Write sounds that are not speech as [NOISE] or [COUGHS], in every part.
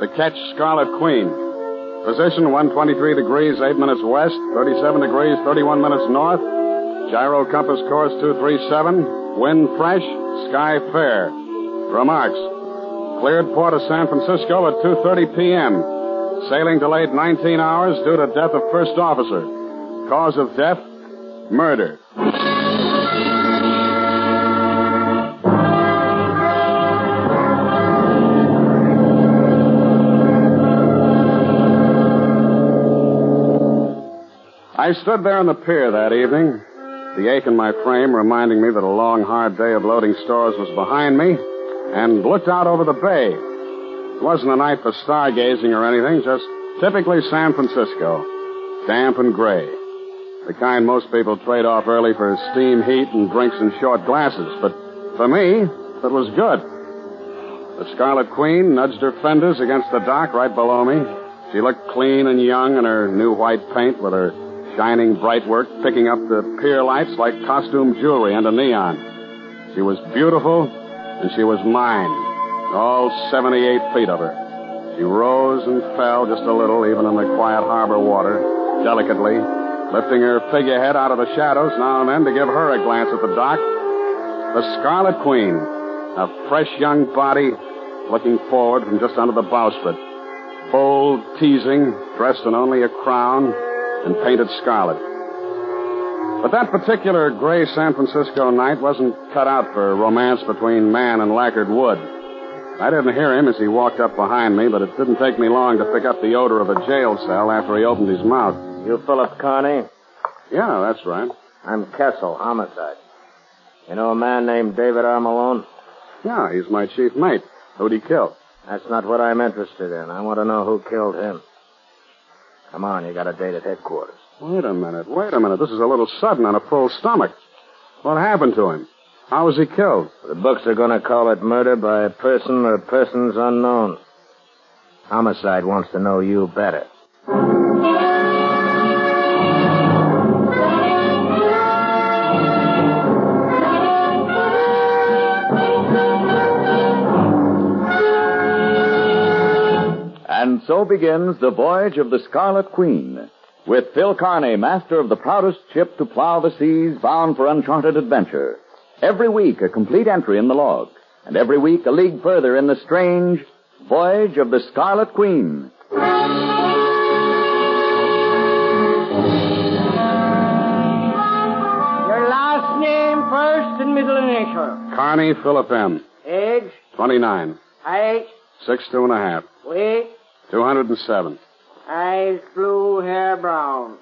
The ketch Scarlet Queen. Position 123 degrees, 8 minutes west, 37 degrees, 31 minutes north. Gyro compass course 237. Wind fresh, sky fair. Remarks. Cleared port of San Francisco at 2.30 p.m. Sailing delayed 19 hours due to death of first officer. Cause of death, murder. I stood there on the pier that evening, the ache in my frame reminding me that a long, hard day of loading stores was behind me, and looked out over the bay. It wasn't a night for stargazing or anything, just typically San Francisco. Damp and gray. The kind most people trade off early for steam heat and drinks in short glasses. But for me, it was good. The Scarlet Queen nudged her fenders against the dock right below me. She looked clean and young in her new white paint with her shining bright work picking up the pier lights like costume jewelry under neon. She was beautiful, and she was mine. All 78 feet of her. She rose and fell just a little, even in the quiet harbor water, delicately, lifting her figurehead out of the shadows now and then to give her a glance at the dock. The Scarlet Queen, a fresh young body looking forward from just under the bowsprit. Bold, teasing, dressed in only a crown, and painted scarlet. But that particular gray San Francisco night wasn't cut out for romance between man and lacquered wood. I didn't hear him as he walked up behind me, but it didn't take me long to pick up the odor of a jail cell after he opened his mouth. You Philip Carney? Yeah, that's right. I'm Kessel, homicide. You know a man named David R. Malone? Yeah, he's my chief mate. Who'd he kill? That's not what I'm interested in. I want to know who killed him. Come on, you got a date at headquarters. Wait a minute, wait a minute. This is a little sudden on a full stomach. What happened to him? How was he killed? The books are going to call it murder by a person or persons unknown. Homicide wants to know you better. So begins the voyage of the Scarlet Queen, with Phil Carney, master of the proudest ship to plow the seas, bound for uncharted adventure. Every week, a complete entry in the log, and every week, a league further in the strange voyage of the Scarlet Queen. Your last name first and middle initial. Carney Philip M. Age, 29. height, Six two and a half. weight, 207. eyes blue, hair brown.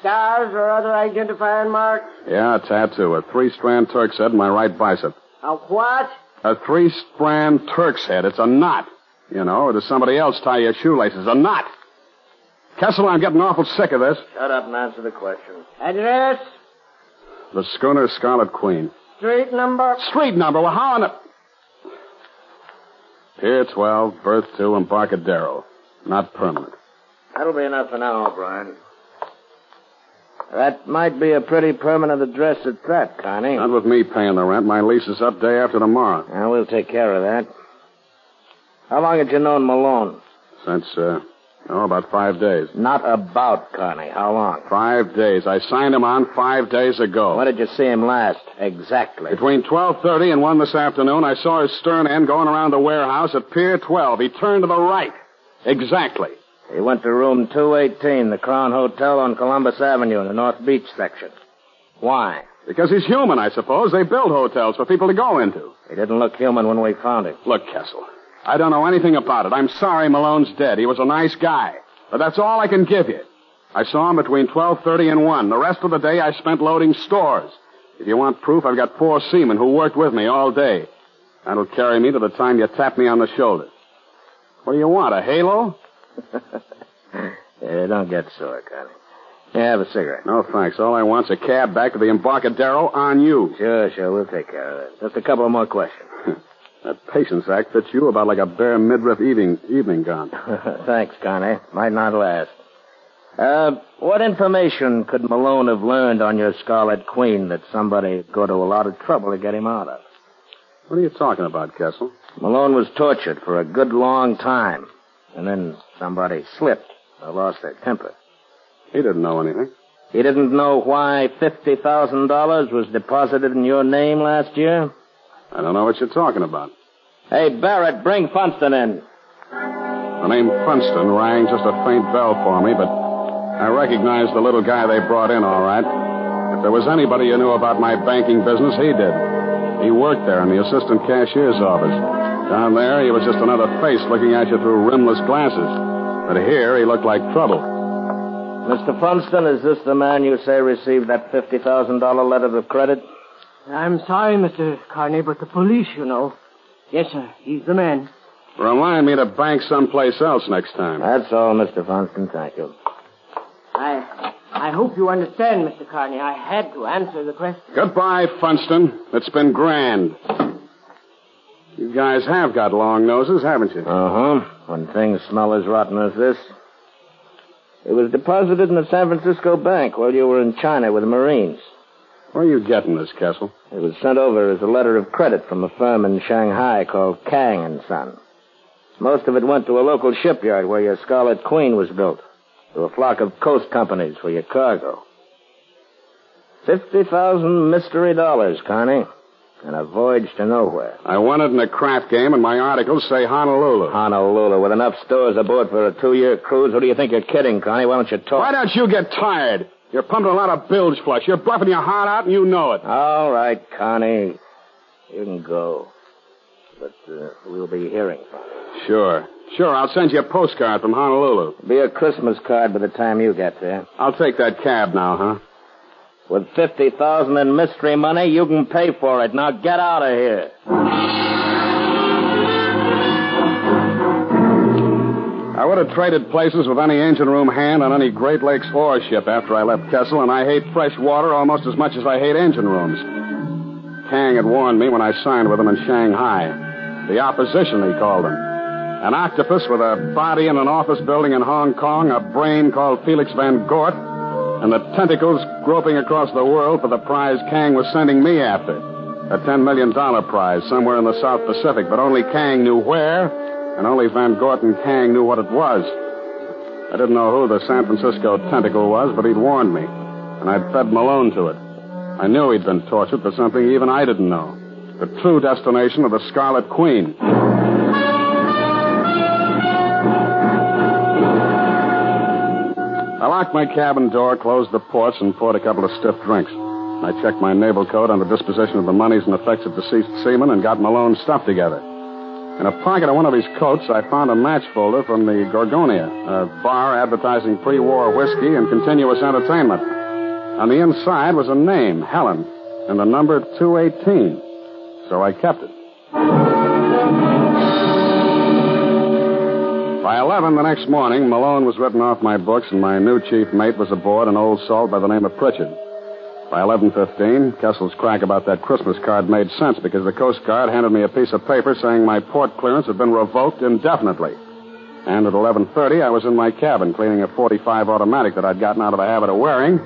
Scars or other identifying marks? Yeah, a tattoo. A three-strand Turk's head in my right bicep. A what? A three-strand Turk's head. It's a knot. You know, or does somebody else tie your shoelaces? A knot. Kessel, I'm getting awful sick of this. Shut up and answer the question. Address, The schooner Scarlet Queen. street number. Street number. Well, how on the... Pier 12, berth 2, Embarcadero. Not permanent. That'll be enough for now, O'Brien. That might be a pretty permanent address at that, Connie. Not with me paying the rent. My lease is up day after tomorrow. We'll take care of that. How long had you known Malone? Since, uh, oh, about five days. Not about, Connie. How long? Five days. I signed him on five days ago. When did you see him last? Exactly. Between 12.30 and 1 this afternoon, I saw his stern end going around the warehouse at Pier 12. He turned to the right. Exactly. He went to room 218, the Crown Hotel on Columbus Avenue in the North Beach section. Why? Because he's human, I suppose. They build hotels for people to go into. He didn't look human when we found him. Look, Kessel, I don't know anything about it. I'm sorry Malone's dead. He was a nice guy. But that's all I can give you. I saw him between 12.30 and 1. The rest of the day I spent loading stores. If you want proof, I've got four seamen who worked with me all day. That'll carry me to the time you tap me on the shoulder. What do you want, a halo? [LAUGHS] Yeah, don't get sore, Connie. Yeah, have a cigarette. No, thanks. All I want's a cab back to the Embarcadero on you. Sure, sure. We'll take care of it. Just a couple more questions. That patience act fits you about like a bare midriff evening, evening gown. [LAUGHS] Thanks, Connie. Might not last. Uh, what information could Malone have learned on your Scarlet Queen that somebody would go to a lot of trouble to get him out of? What are you talking about, Kessel? Malone was tortured for a good long time. And then somebody slipped or lost their temper. He didn't know anything. He didn't know why $50,000 was deposited in your name last year? I don't know what you're talking about. Hey, Barrett, bring Funston in. The name Funston rang just a faint bell for me, but I recognized the little guy they brought in all right. If there was anybody who knew about my banking business, he did. He worked there in the assistant cashier's office. Down there, he was just another face looking at you through rimless glasses. But here, he looked like trouble. Mr. Funston, is this the man you say received that $50,000 letter of credit? I'm sorry, Mr. Carney, but the police, you know. Yes, sir. He's the man. Remind me to bank someplace else next time. That's all, Mr. Funston. Thank you. I I hope you understand, Mr. Carney. I had to answer the question. Goodbye, Funston. It's been grand. You guys have got long noses, haven't you? Uh huh. When things smell as rotten as this. It was deposited in the San Francisco bank while you were in China with the Marines. Where are you getting this, Kessel? It was sent over as a letter of credit from a firm in Shanghai called Kang and Son. Most of it went to a local shipyard where your Scarlet Queen was built, to a flock of coast companies for your cargo. Fifty thousand mystery dollars, Connie, and a voyage to nowhere. I won it in a crap game, and my articles say Honolulu. Honolulu, with enough stores aboard for a two-year cruise. Who do you think you're kidding, Connie? Why don't you talk? Why don't you get tired? You're pumping a lot of bilge flush. You're bluffing your heart out, and you know it. All right, Connie. You can go. But uh, we'll be hearing from you. Sure. Sure, I'll send you a postcard from Honolulu. Be a Christmas card by the time you get there. I'll take that cab now, huh? With fifty thousand in mystery money, you can pay for it. Now get out of here. Have traded places with any engine room hand on any Great Lakes ore ship after I left Kessel, and I hate fresh water almost as much as I hate engine rooms. Kang had warned me when I signed with him in Shanghai. The opposition, he called them. An octopus with a body in an office building in Hong Kong, a brain called Felix Van Gort, and the tentacles groping across the world for the prize Kang was sending me after. A $10 million prize somewhere in the South Pacific, but only Kang knew where, and only Van Gort and Kang knew what it was. I didn't know who the San Francisco tentacle was, but he'd warned me, and I'd fed Malone to it. I knew he'd been tortured for something even I didn't know. The true destination of the Scarlet Queen. I locked my cabin door, closed the ports, and poured a couple of stiff drinks. I checked my naval code on the disposition of the monies and effects of deceased seamen and got Malone's stuff together. In a pocket of one of his coats, I found a match folder from the Gorgonia, a bar advertising pre-war whiskey and continuous entertainment. On the inside was a name, Helen, and the number 218. So I kept it. By 11 the next morning, Malone was written off my books, and my new chief mate was aboard an old salt by the name of Pritchard. By 11.15, Kessel's crack about that Christmas card made sense because the Coast Guard handed me a piece of paper saying my port clearance had been revoked indefinitely. And at 11.30, I was in my cabin cleaning a 45 automatic that I'd gotten out of the habit of wearing.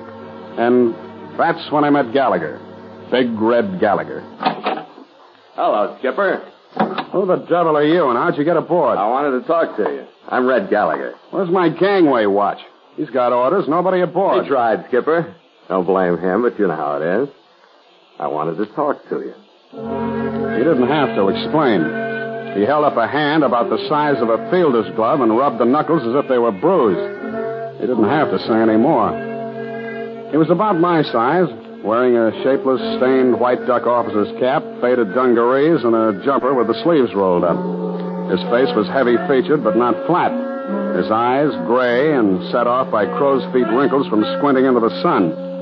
And that's when I met Gallagher. Big Red Gallagher. Hello, Skipper. Who the devil are you, and how'd you get aboard? I wanted to talk to you. I'm Red Gallagher. Where's my gangway watch? He's got orders, nobody aboard. He tried, Skipper. Don't blame him, but you know how it is. I wanted to talk to you. He didn't have to explain. He held up a hand about the size of a fielder's glove and rubbed the knuckles as if they were bruised. He didn't have to say any more. He was about my size, wearing a shapeless, stained white duck officer's cap, faded dungarees, and a jumper with the sleeves rolled up. His face was heavy featured, but not flat. His eyes, gray and set off by crow's feet wrinkles from squinting into the sun.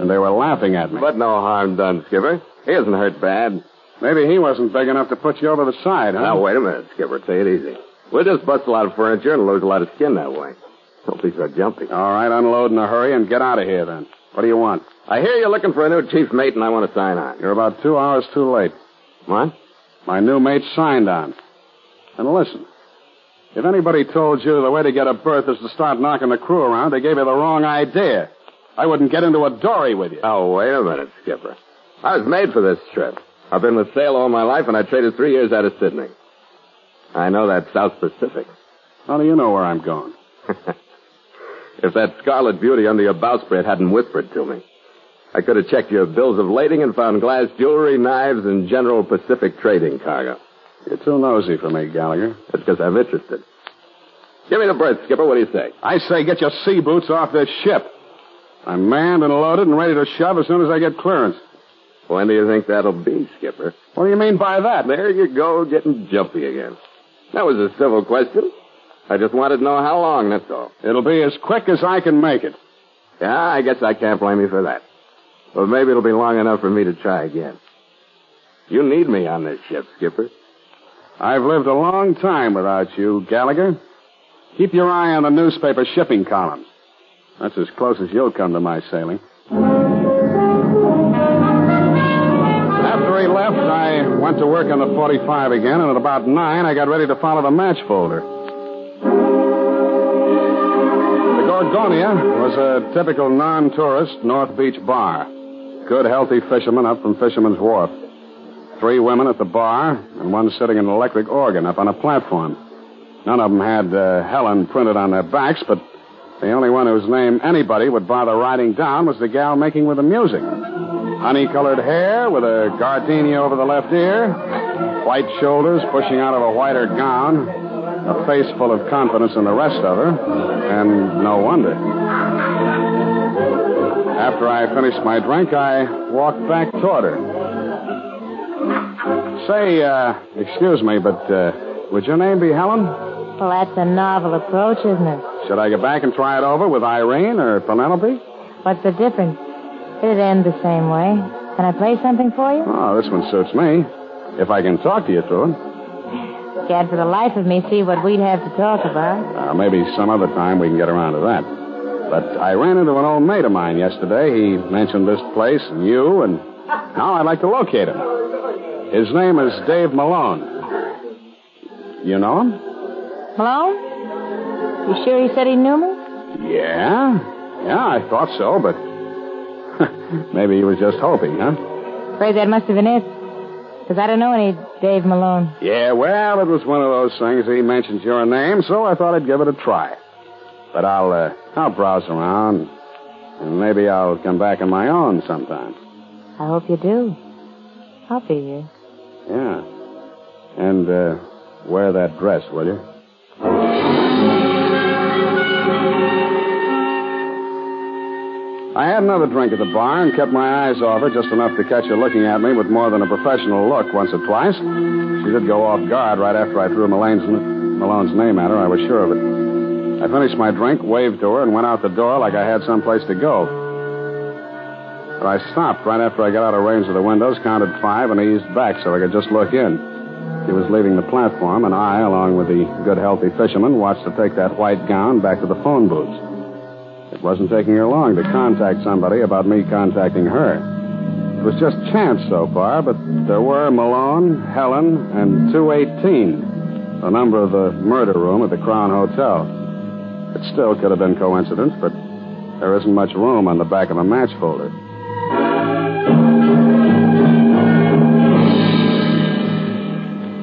And they were laughing at me. But no harm done, Skipper. He isn't hurt bad. Maybe he wasn't big enough to put you over the side, huh? Now, wait a minute, Skipper. Take it easy. We'll just bust a lot of furniture and lose a lot of skin that way. Don't be so jumpy. All right, unload in a hurry and get out of here then. What do you want? I hear you're looking for a new chief mate, and I want to sign on. You're about two hours too late. What? My new mate signed on. And listen, if anybody told you the way to get a berth is to start knocking the crew around, they gave you the wrong idea. I wouldn't get into a dory with you. Oh, wait a minute, Skipper. I was made for this trip. I've been with sail all my life, and I traded three years out of Sydney. I know that South Pacific. How do you know where I'm going? [LAUGHS] if that Scarlet Beauty under your bowsprit hadn't whispered to me, I could have checked your bills of lading and found glass jewelry, knives, and general Pacific trading cargo. You're too nosy for me, Gallagher. That's because I'm interested. Give me the berth, Skipper. What do you say? I say get your sea boots off this ship. I'm manned and loaded and ready to shove as soon as I get clearance. When do you think that'll be, Skipper? What do you mean by that? There you go, getting jumpy again. That was a civil question. I just wanted to know how long, that's all. It'll be as quick as I can make it. Yeah, I guess I can't blame you for that. But maybe it'll be long enough for me to try again. You need me on this ship, Skipper. I've lived a long time without you, Gallagher. Keep your eye on the newspaper shipping columns. That's as close as you'll come to my sailing. After he left, I went to work on the 45 again, and at about 9, I got ready to follow the match folder. The Gorgonia was a typical non-tourist North Beach bar. Good, healthy fishermen up from Fisherman's Wharf. Three women at the bar, and one sitting in an electric organ up on a platform. None of them had uh, Helen printed on their backs, but the only one whose name anybody would bother writing down was the gal making with the music. Honey colored hair with a gardenia over the left ear, white shoulders pushing out of a whiter gown, a face full of confidence in the rest of her, and no wonder. After I finished my drink, I walked back toward her. Say, uh, excuse me, but uh, would your name be Helen? Well, that's a novel approach, isn't it? Should I go back and try it over with Irene or Penelope? What's the difference? It'd end the same way. Can I play something for you? Oh, this one suits me. If I can talk to you through it. Can't for the life of me see what we'd have to talk about. Uh, maybe some other time we can get around to that. But I ran into an old mate of mine yesterday. He mentioned this place and you, and now I'd like to locate him. His name is Dave Malone. You know him? Malone? You sure he said he knew me? Yeah. Yeah, I thought so, but [LAUGHS] maybe he was just hoping, huh? Afraid that must have been it. Because I don't know any Dave Malone. Yeah, well, it was one of those things. He mentioned your name, so I thought I'd give it a try. But I'll, uh, I'll browse around, and maybe I'll come back on my own sometime. I hope you do. I'll be here. Yeah. And, uh, wear that dress, will you? I had another drink at the bar and kept my eyes off her just enough to catch her looking at me with more than a professional look once or twice. She did go off guard right after I threw Malone's, Malone's name at her. I was sure of it. I finished my drink, waved to her, and went out the door like I had someplace to go. But I stopped right after I got out of range of the windows, counted five, and eased back so I could just look in. She was leaving the platform, and I, along with the good, healthy fisherman, watched her take that white gown back to the phone booths. It wasn't taking her long to contact somebody about me contacting her. It was just chance so far, but there were Malone, Helen, and 218, the number of the murder room at the Crown Hotel. It still could have been coincidence, but there isn't much room on the back of a match folder.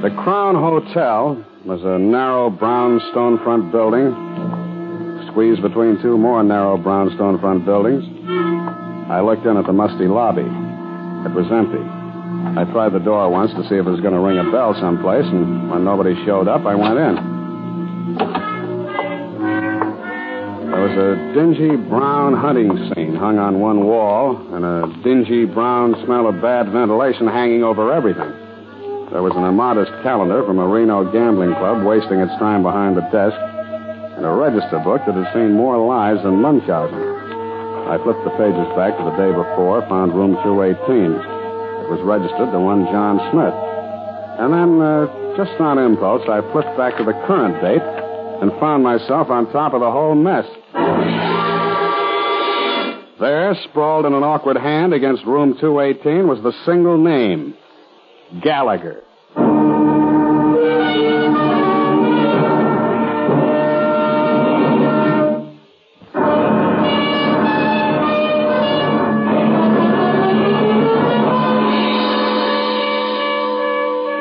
The Crown Hotel was a narrow brownstone front building, squeezed between two more narrow brownstone front buildings. I looked in at the musty lobby. It was empty. I tried the door once to see if it was going to ring a bell someplace, and when nobody showed up, I went in. There was a dingy brown hunting scene hung on one wall, and a dingy brown smell of bad ventilation hanging over everything. There was an immodest calendar from a Reno gambling club wasting its time behind the desk, and a register book that had seen more lives than Munchausen. I flipped the pages back to the day before, found room 218. It was registered to one John Smith. And then, uh, just on impulse, I flipped back to the current date and found myself on top of the whole mess. There, sprawled in an awkward hand against room 218, was the single name Gallagher.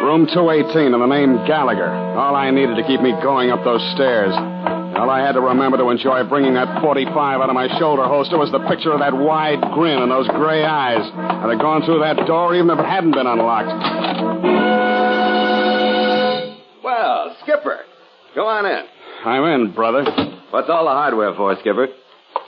Room room 218 and the name Gallagher. All I needed to keep me going up those stairs. All I had to remember to enjoy bringing that 45 out of my shoulder holster was the picture of that wide grin and those gray eyes. I'd have gone through that door even if it hadn't been unlocked. Well, Skipper, go on in. I'm in, brother. What's all the hardware for, Skipper?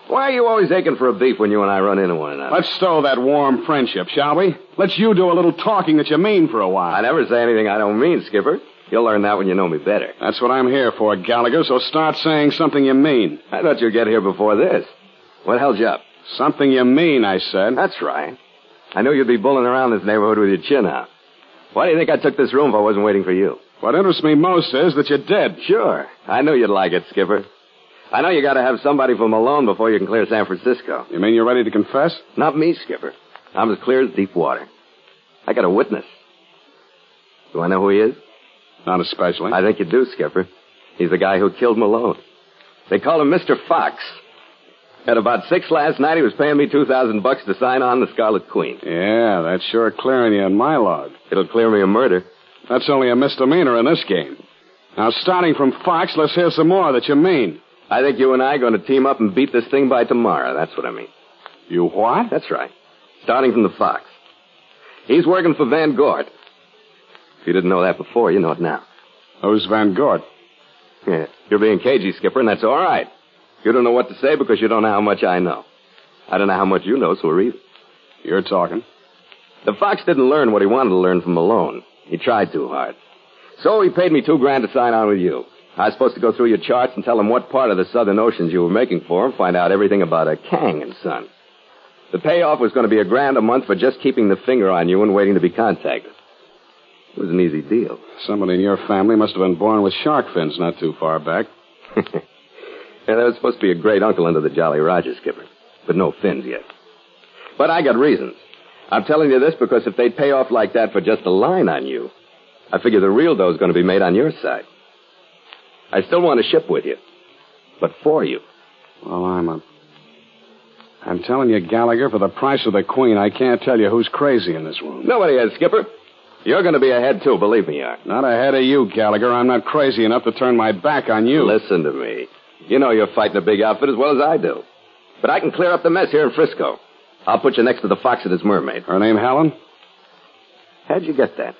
Why are you always aching for a beef when you and I run into one another? Let's stow that warm friendship, shall we? Let's you do a little talking that you mean for a while. I never say anything I don't mean, Skipper. You'll learn that when you know me better. That's what I'm here for, Gallagher, so start saying something you mean. I thought you'd get here before this. What held you up? Something you mean, I said. That's right. I knew you'd be bulling around this neighborhood with your chin out. Why do you think I took this room if I wasn't waiting for you? What interests me most is that you're dead. Sure. I knew you'd like it, Skipper. I know you gotta have somebody from Malone before you can clear San Francisco. You mean you're ready to confess? Not me, Skipper. I'm as clear as deep water. I got a witness. Do I know who he is? Not especially. I think you do, Skipper. He's the guy who killed Malone. They call him Mr. Fox. At about six last night, he was paying me two thousand bucks to sign on the Scarlet Queen. Yeah, that's sure clearing you in my log. It'll clear me a murder. That's only a misdemeanor in this game. Now, starting from Fox, let's hear some more that you mean. I think you and I are going to team up and beat this thing by tomorrow. That's what I mean. You what? That's right. Starting from the Fox. He's working for Van Gort. If you didn't know that before, you know it now. Who's Van Gort? Yeah, you're being cagey, Skipper, and that's all right. You don't know what to say because you don't know how much I know. I don't know how much you know, so we're even. You're talking. The Fox didn't learn what he wanted to learn from Malone. He tried too hard. So he paid me two grand to sign on with you. I was supposed to go through your charts and tell him what part of the Southern Oceans you were making for him, find out everything about a Kang and Son. The payoff was going to be a grand a month for just keeping the finger on you and waiting to be contacted. It was an easy deal. Somebody in your family must have been born with shark fins not too far back. [LAUGHS] yeah, that was supposed to be a great uncle under the Jolly Roger skipper, but no fins yet. But I got reasons. I'm telling you this because if they'd pay off like that for just a line on you, I figure the real dough's going to be made on your side. I still want to ship with you, but for you. Well, I'm a. I'm telling you, Gallagher, for the price of the Queen, I can't tell you who's crazy in this room. Nobody is, Skipper. You're going to be ahead, too, believe me, are. Not ahead of you, Gallagher. I'm not crazy enough to turn my back on you. Listen to me. You know you're fighting a big outfit as well as I do. But I can clear up the mess here in Frisco. I'll put you next to the fox and his mermaid. Her name Helen? How'd you get that?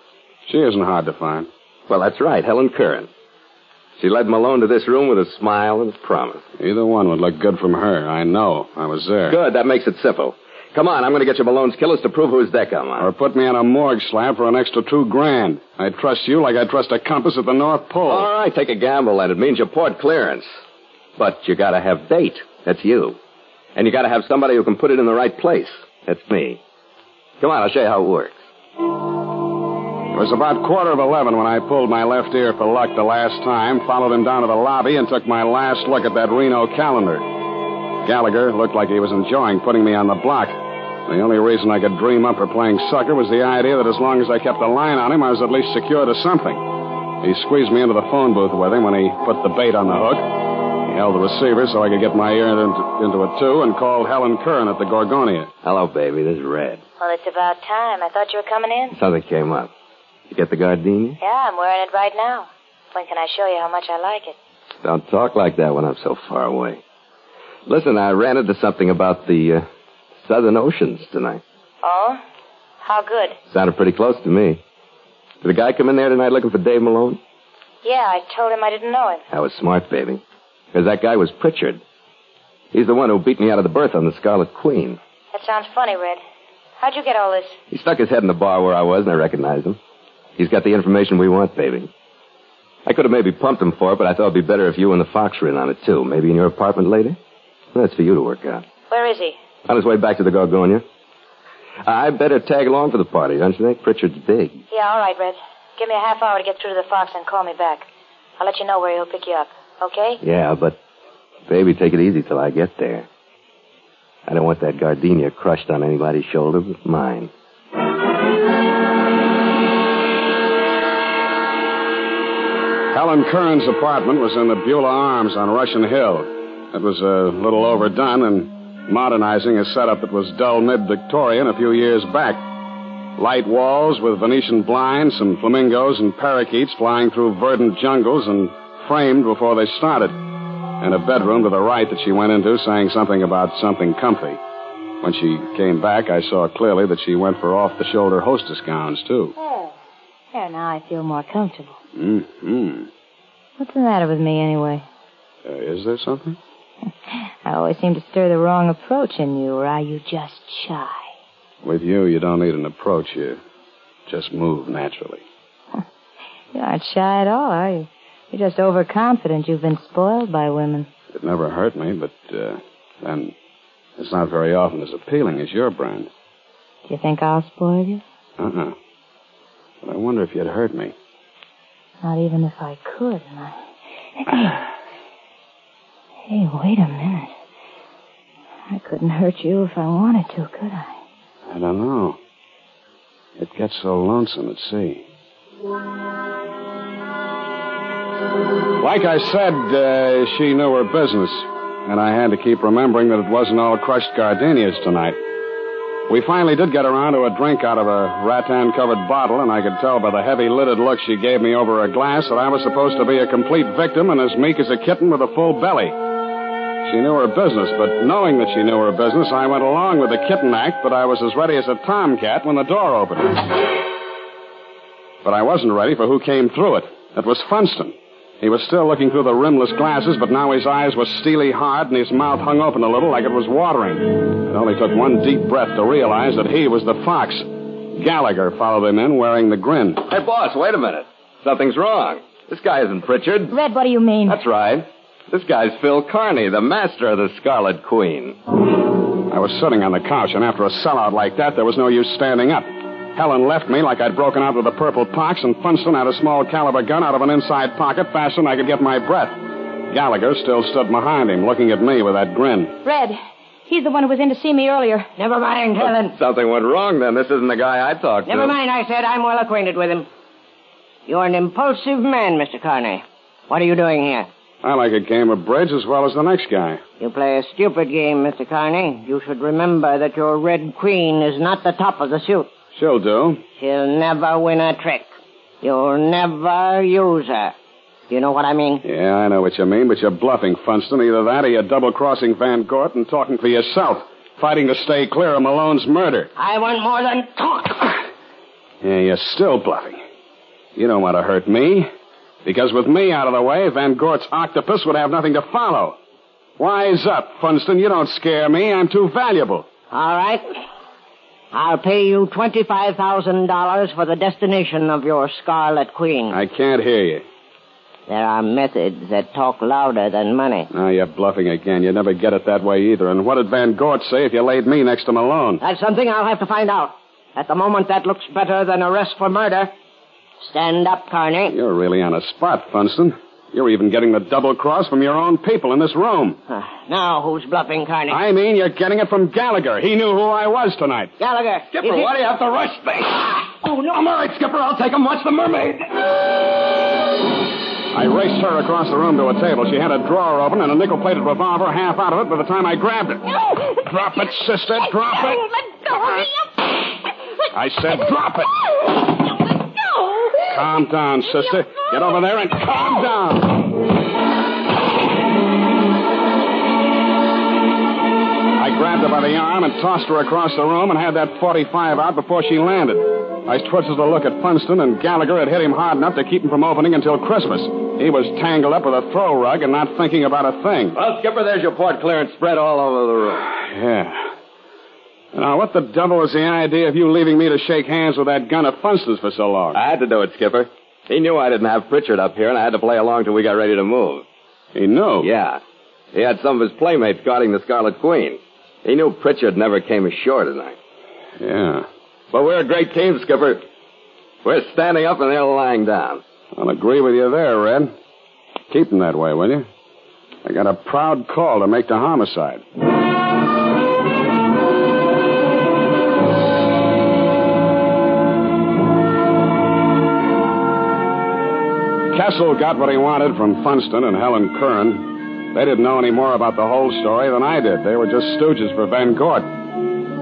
She isn't hard to find. Well, that's right, Helen Curran. She led Malone to this room with a smile and a promise. Either one would look good from her. I know. I was there. Good, that makes it simple. Come on, I'm going to get you Malone's killers to prove whose deck I'm on. Or put me on a morgue slab for an extra two grand. I trust you like I trust a compass at the North Pole. All right, take a gamble, and it means your port clearance. But you got to have bait. That's you. And you got to have somebody who can put it in the right place. That's me. Come on, I'll show you how it works. It was about quarter of eleven when I pulled my left ear for luck the last time, followed him down to the lobby, and took my last look at that Reno calendar. Gallagher looked like he was enjoying putting me on the block. The only reason I could dream up for playing sucker was the idea that as long as I kept a line on him, I was at least secure to something. He squeezed me into the phone booth with him when he put the bait on the hook. He held the receiver so I could get my ear into, into it, too, and called Helen Curran at the Gorgonia. Hello, baby. This is Red. Well, it's about time. I thought you were coming in. Something came up. You get the gardenia? Yeah, I'm wearing it right now. When can I show you how much I like it? Don't talk like that when I'm so far away. Listen, I ran into something about the uh, Southern Oceans tonight. Oh? How good? Sounded pretty close to me. Did a guy come in there tonight looking for Dave Malone? Yeah, I told him I didn't know him. That was smart, baby. Because that guy was Pritchard. He's the one who beat me out of the berth on the Scarlet Queen. That sounds funny, Red. How'd you get all this? He stuck his head in the bar where I was, and I recognized him. He's got the information we want, baby. I could have maybe pumped him for it, but I thought it'd be better if you and the Fox were in on it, too. Maybe in your apartment later? That's for you to work out. Where is he? On his way back to the Gorgonia. Uh, I better tag along for the party, don't you think? Pritchard's big. Yeah, all right, Red. Give me a half hour to get through to the Fox and call me back. I'll let you know where he'll pick you up. Okay? Yeah, but, baby, take it easy till I get there. I don't want that gardenia crushed on anybody's shoulder but mine. Helen Curran's apartment was in the Beulah Arms on Russian Hill. It was a little overdone and modernizing a setup that was dull mid-Victorian a few years back. Light walls with Venetian blinds, some flamingos and parakeets flying through verdant jungles and framed before they started. And a bedroom to the right that she went into saying something about something comfy. When she came back, I saw clearly that she went for off the shoulder hostess gowns, too. Oh. There, now I feel more comfortable. Mm-hmm. What's the matter with me, anyway? Uh, is there something? I always seem to stir the wrong approach in you, or are you just shy? With you, you don't need an approach. You just move naturally. [LAUGHS] You aren't shy at all, are you? You're just overconfident. You've been spoiled by women. It never hurt me, but uh, then it's not very often as appealing as your brand. Do you think I'll spoil you? Uh-uh. But I wonder if you'd hurt me. Not even if I could. And I... [CLEARS THROAT] hey, wait a minute. I couldn't hurt you if I wanted to, could I? I don't know. It gets so lonesome at sea. Like I said, uh, she knew her business, and I had to keep remembering that it wasn't all crushed gardenias tonight. We finally did get around to a drink out of a rattan covered bottle, and I could tell by the heavy lidded look she gave me over a glass that I was supposed to be a complete victim and as meek as a kitten with a full belly. She knew her business, but knowing that she knew her business, I went along with the kitten act, but I was as ready as a tomcat when the door opened. But I wasn't ready for who came through it. It was Funston. He was still looking through the rimless glasses, but now his eyes were steely hard and his mouth hung open a little like it was watering. It only took one deep breath to realize that he was the fox. Gallagher followed him in wearing the grin. Hey, boss, wait a minute. Something's wrong. This guy isn't Pritchard. Red, what do you mean? That's right. This guy's Phil Carney, the master of the Scarlet Queen. I was sitting on the couch, and after a sellout like that, there was no use standing up. Helen left me like I'd broken out with a purple pox, and Funston had a small caliber gun out of an inside pocket faster than I could get my breath. Gallagher still stood behind him, looking at me with that grin. Red, he's the one who was in to see me earlier. Never mind, Helen. Something went wrong then. This isn't the guy I talked Never to. Never mind, I said. I'm well acquainted with him. You're an impulsive man, Mr. Carney. What are you doing here? I like a game of bridge as well as the next guy. You play a stupid game, Mr. Carney. You should remember that your Red Queen is not the top of the suit. She'll do. She'll never win a trick. You'll never use her. You know what I mean? Yeah, I know what you mean, but you're bluffing, Funston. Either that or you're double-crossing Van Gort and talking for yourself, fighting to stay clear of Malone's murder. I want more than talk. [COUGHS] Yeah, you're still bluffing. You don't want to hurt me. Because with me out of the way, Van Gort's octopus would have nothing to follow. Wise up, Funston. You don't scare me. I'm too valuable. All right. I'll pay you $25,000 for the destination of your Scarlet Queen. I can't hear you. There are methods that talk louder than money. Now you're bluffing again. You never get it that way either. And what did Van Gort say if you laid me next to Malone? That's something I'll have to find out. At the moment, that looks better than arrest for murder. Stand up, Carney. You're really on a spot, Funston. You're even getting the double cross from your own people in this room. Ah, now, who's bluffing, Carney? I mean, you're getting it from Gallagher. He knew who I was tonight. Gallagher. Skipper, it- why do you have to rush things? Oh, no. I'm all right, Skipper. I'll take him. Watch the mermaid. I raced her across the room to a table. She had a drawer open and a nickel-plated revolver half out of it by the time I grabbed it. Drop it, sister. Drop it. Let go of me. I said drop it. Let go. Calm down, sister. Get over there and calm down. I grabbed her by the arm and tossed her across the room and had that 45 out before she landed. I twisted to look at Funston, and Gallagher had hit him hard enough to keep him from opening until Christmas. He was tangled up with a throw rug and not thinking about a thing. Well, Skipper, there's your port clearance spread all over the room. [SIGHS] Yeah. Now, what the devil was the idea of you leaving me to shake hands with that gun of Funston's for so long? I had to do it, Skipper. He knew I didn't have Pritchard up here, and I had to play along till we got ready to move. He knew. Yeah. He had some of his playmates guarding the Scarlet Queen. He knew Pritchard never came ashore tonight. Yeah. But we're a great team, Skipper. We're standing up and they're lying down. I'll agree with you there, Red. Keep them that way, will you? I got a proud call to make to homicide. Kessel got what he wanted from Funston and Helen Curran. They didn't know any more about the whole story than I did. They were just stooges for Van Gort.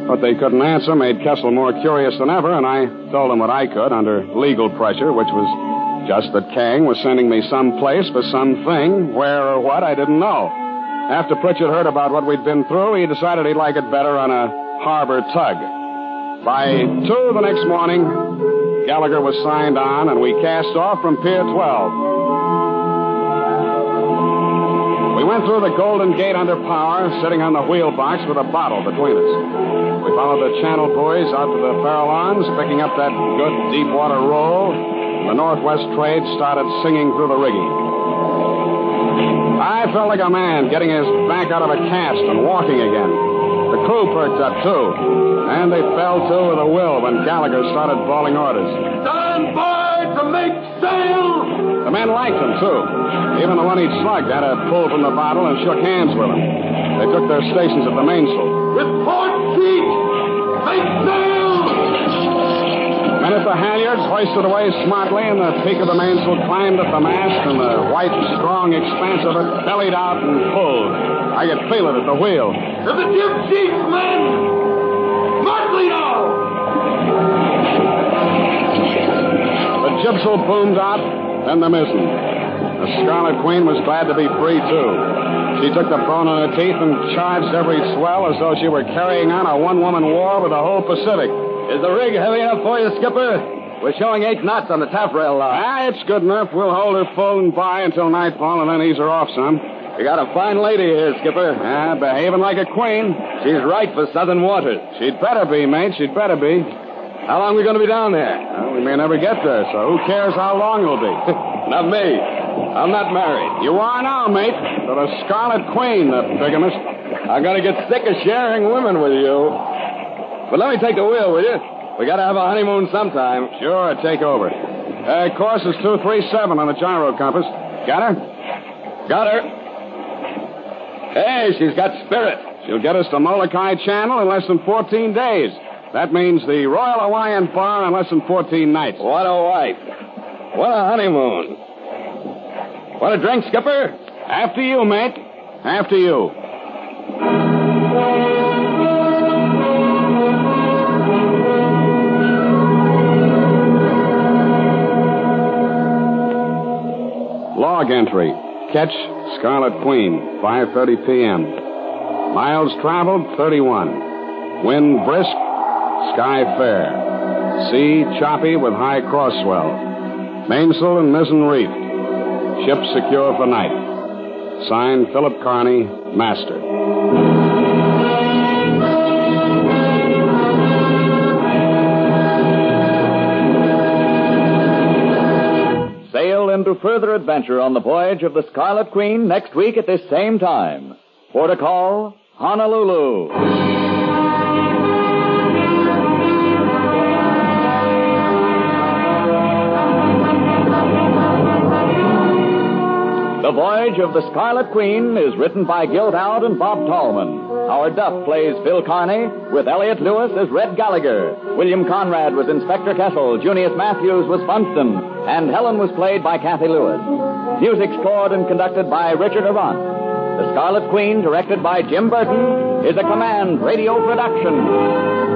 What they couldn't answer made Kessel more curious than ever, and I told him what I could under legal pressure, which was just that Kang was sending me someplace for something, where or what I didn't know. After Pritchard heard about what we'd been through, he decided he'd like it better on a harbor tug. By two the next morning, Gallagher was signed on, and we cast off from Pier 12. We went through the Golden Gate under power, sitting on the wheel box with a bottle between us. We followed the channel buoys out to the Farallones, picking up that good deep water roll. The Northwest trade started singing through the rigging. I felt like a man getting his back out of a cast and walking again. The crew perked up, too. And they fell to with a will when Gallagher started bawling orders. Stand by to make sail! The men liked him, too. Even the one he'd slugged had a pull from the bottle and shook hands with him. They took their stations at the mainsail. The halyards hoisted away smartly and the peak of the mainsail climbed at the mast and the white, strong expanse of it bellied out and pulled, I could feel it at the wheel. To the jib sheets, men! Smartly now! The jibsail boomed out, then the mizzen. The Scarlet Queen was glad to be free, too. She took the bone in her teeth and charged every swell as though she were carrying on a one-woman war with the whole Pacific. Is the rig heavy enough for you, Skipper? We're showing eight knots on the taffrail line. Ah, it's good enough. We'll hold her full and by until nightfall and then ease her off some. We got a fine lady here, Skipper. Ah, behaving like a queen. She's right for southern waters. She'd better be, mate. She'd better be. How long are we going to be down there? Well, we may never get there, so who cares how long it'll be? [LAUGHS] Not me. I'm not married. you are now, mate. To the Scarlet Queen, the bigamist. I'm going to get sick of sharing women with you. But let me take the wheel, will you? We got to have a honeymoon sometime. Sure, take over. Uh, course is 237 on the gyro compass. Got her? Got her. Hey, she's got spirit. She'll get us to Molokai Channel in less than 14 days. That means the Royal Hawaiian Bar in less than 14 nights. What a wife. What a honeymoon. Want a drink, Skipper? After you, mate. After you. Log entry. Ketch Scarlet Queen, 5:30 p.m. Miles traveled 31. Wind brisk, sky fair. Sea choppy with high cross swell. Mainsail and mizzen reefed. Ship secure for night. Signed Philip Carney, Master. Further adventure on the voyage of the Scarlet Queen next week at this same time. Port of call, Honolulu. The Voyage of the Scarlet Queen is written by Gil Dowd and Bob Tallman. Howard Duff plays Phil Carney, with Elliot Lewis as Red Gallagher. William Conrad was Inspector Kessel, Junius Matthews was Funston, and Helen was played by Cathy Lewis. Music scored and conducted by Richard Aurandt. The Scarlet Queen, directed by Jim Burton, is a command radio production.